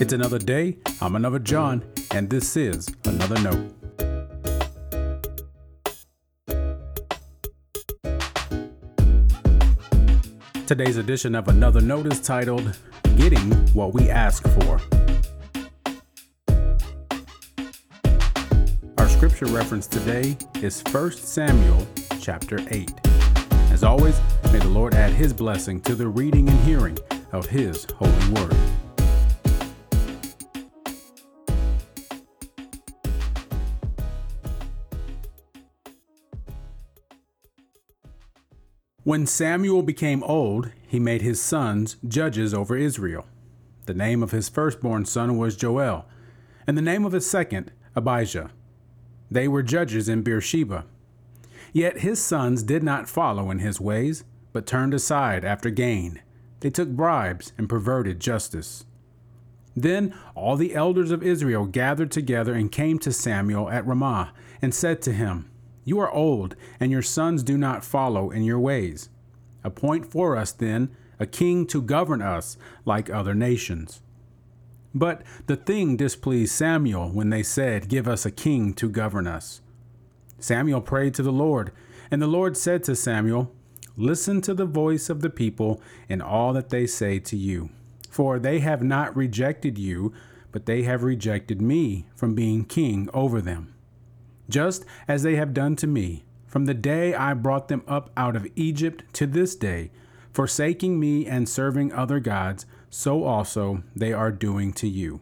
It's another day. I'm another John, and this is another note. Today's edition of Another Note is titled Getting What We Ask For. Our scripture reference today is 1 Samuel chapter 8. As always, may the Lord add his blessing to the reading and hearing of his holy word. When Samuel became old, he made his sons judges over Israel. The name of his firstborn son was Joel, and the name of his second, Abijah. They were judges in Beersheba. Yet his sons did not follow in his ways, but turned aside after gain. They took bribes and perverted justice. Then all the elders of Israel gathered together and came to Samuel at Ramah, and said to him, you are old, and your sons do not follow in your ways. Appoint for us, then, a king to govern us like other nations. But the thing displeased Samuel when they said, Give us a king to govern us. Samuel prayed to the Lord, and the Lord said to Samuel, Listen to the voice of the people in all that they say to you. For they have not rejected you, but they have rejected me from being king over them just as they have done to me, from the day I brought them up out of Egypt to this day, forsaking me and serving other gods, so also they are doing to you.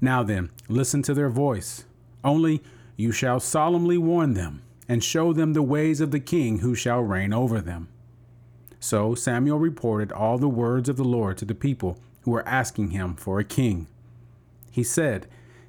Now then, listen to their voice. Only you shall solemnly warn them, and show them the ways of the king who shall reign over them. So Samuel reported all the words of the Lord to the people who were asking him for a king. He said,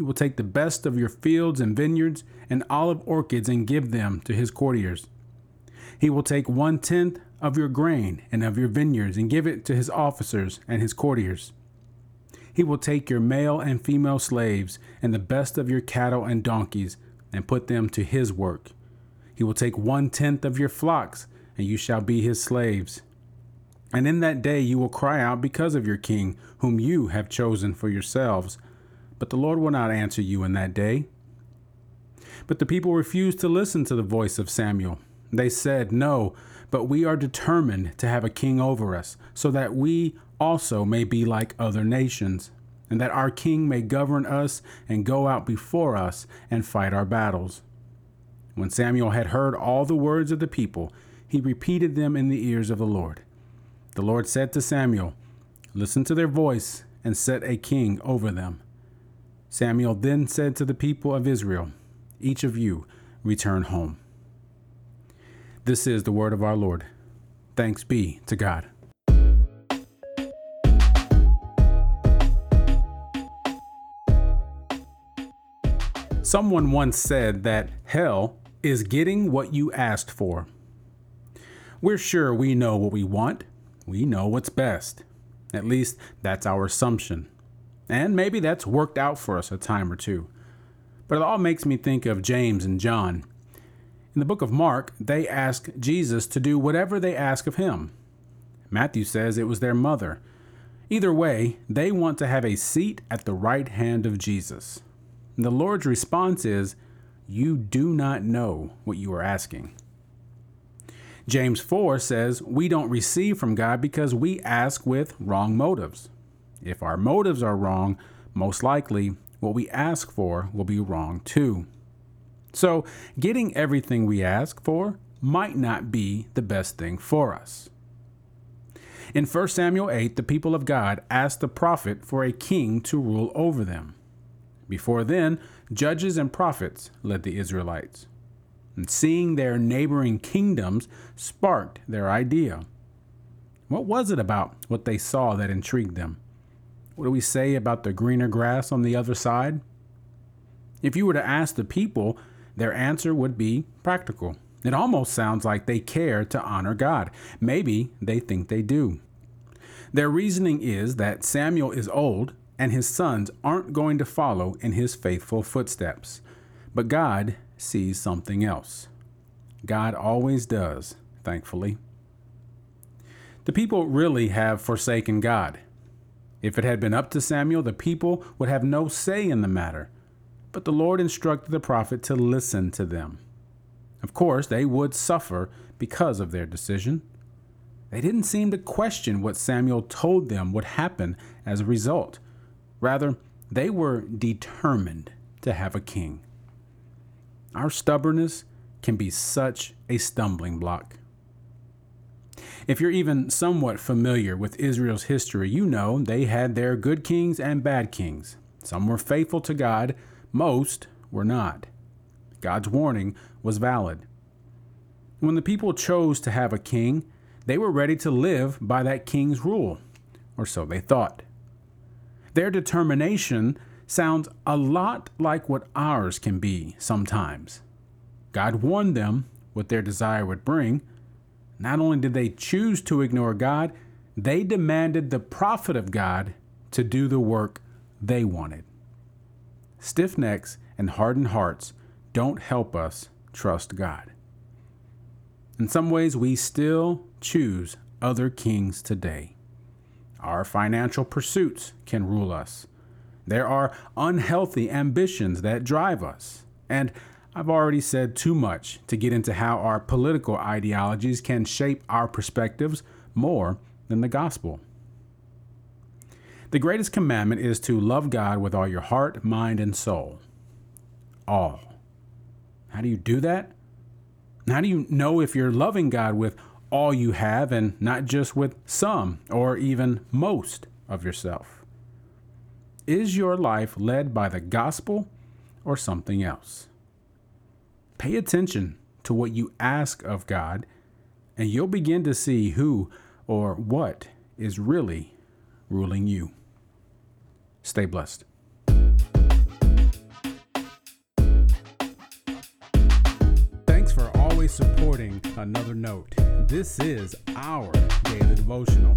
he will take the best of your fields and vineyards and olive orchards and give them to his courtiers. He will take one tenth of your grain and of your vineyards and give it to his officers and his courtiers. He will take your male and female slaves and the best of your cattle and donkeys and put them to his work. He will take one tenth of your flocks, and you shall be his slaves. And in that day you will cry out because of your king, whom you have chosen for yourselves but the Lord will not answer you in that day. But the people refused to listen to the voice of Samuel. They said, No, but we are determined to have a king over us, so that we also may be like other nations, and that our king may govern us and go out before us and fight our battles. When Samuel had heard all the words of the people, he repeated them in the ears of the Lord. The Lord said to Samuel, Listen to their voice and set a king over them. Samuel then said to the people of Israel, Each of you return home. This is the word of our Lord. Thanks be to God. Someone once said that hell is getting what you asked for. We're sure we know what we want. We know what's best. At least that's our assumption. And maybe that's worked out for us a time or two. But it all makes me think of James and John. In the book of Mark, they ask Jesus to do whatever they ask of him. Matthew says it was their mother. Either way, they want to have a seat at the right hand of Jesus. And the Lord's response is, You do not know what you are asking. James 4 says, We don't receive from God because we ask with wrong motives. If our motives are wrong, most likely what we ask for will be wrong too. So, getting everything we ask for might not be the best thing for us. In 1 Samuel 8, the people of God asked the prophet for a king to rule over them. Before then, judges and prophets led the Israelites. And seeing their neighboring kingdoms sparked their idea. What was it about what they saw that intrigued them? What do we say about the greener grass on the other side? If you were to ask the people, their answer would be practical. It almost sounds like they care to honor God. Maybe they think they do. Their reasoning is that Samuel is old and his sons aren't going to follow in his faithful footsteps. But God sees something else. God always does, thankfully. The people really have forsaken God. If it had been up to Samuel, the people would have no say in the matter. But the Lord instructed the prophet to listen to them. Of course, they would suffer because of their decision. They didn't seem to question what Samuel told them would happen as a result. Rather, they were determined to have a king. Our stubbornness can be such a stumbling block. If you're even somewhat familiar with Israel's history, you know they had their good kings and bad kings. Some were faithful to God, most were not. God's warning was valid. When the people chose to have a king, they were ready to live by that king's rule, or so they thought. Their determination sounds a lot like what ours can be sometimes. God warned them what their desire would bring. Not only did they choose to ignore God, they demanded the prophet of God to do the work they wanted. Stiff necks and hardened hearts don't help us trust God. In some ways, we still choose other kings today. Our financial pursuits can rule us. There are unhealthy ambitions that drive us. And I've already said too much to get into how our political ideologies can shape our perspectives more than the gospel. The greatest commandment is to love God with all your heart, mind, and soul. All. How do you do that? How do you know if you're loving God with all you have and not just with some or even most of yourself? Is your life led by the gospel or something else? Pay attention to what you ask of God, and you'll begin to see who or what is really ruling you. Stay blessed. Thanks for always supporting Another Note. This is our daily devotional.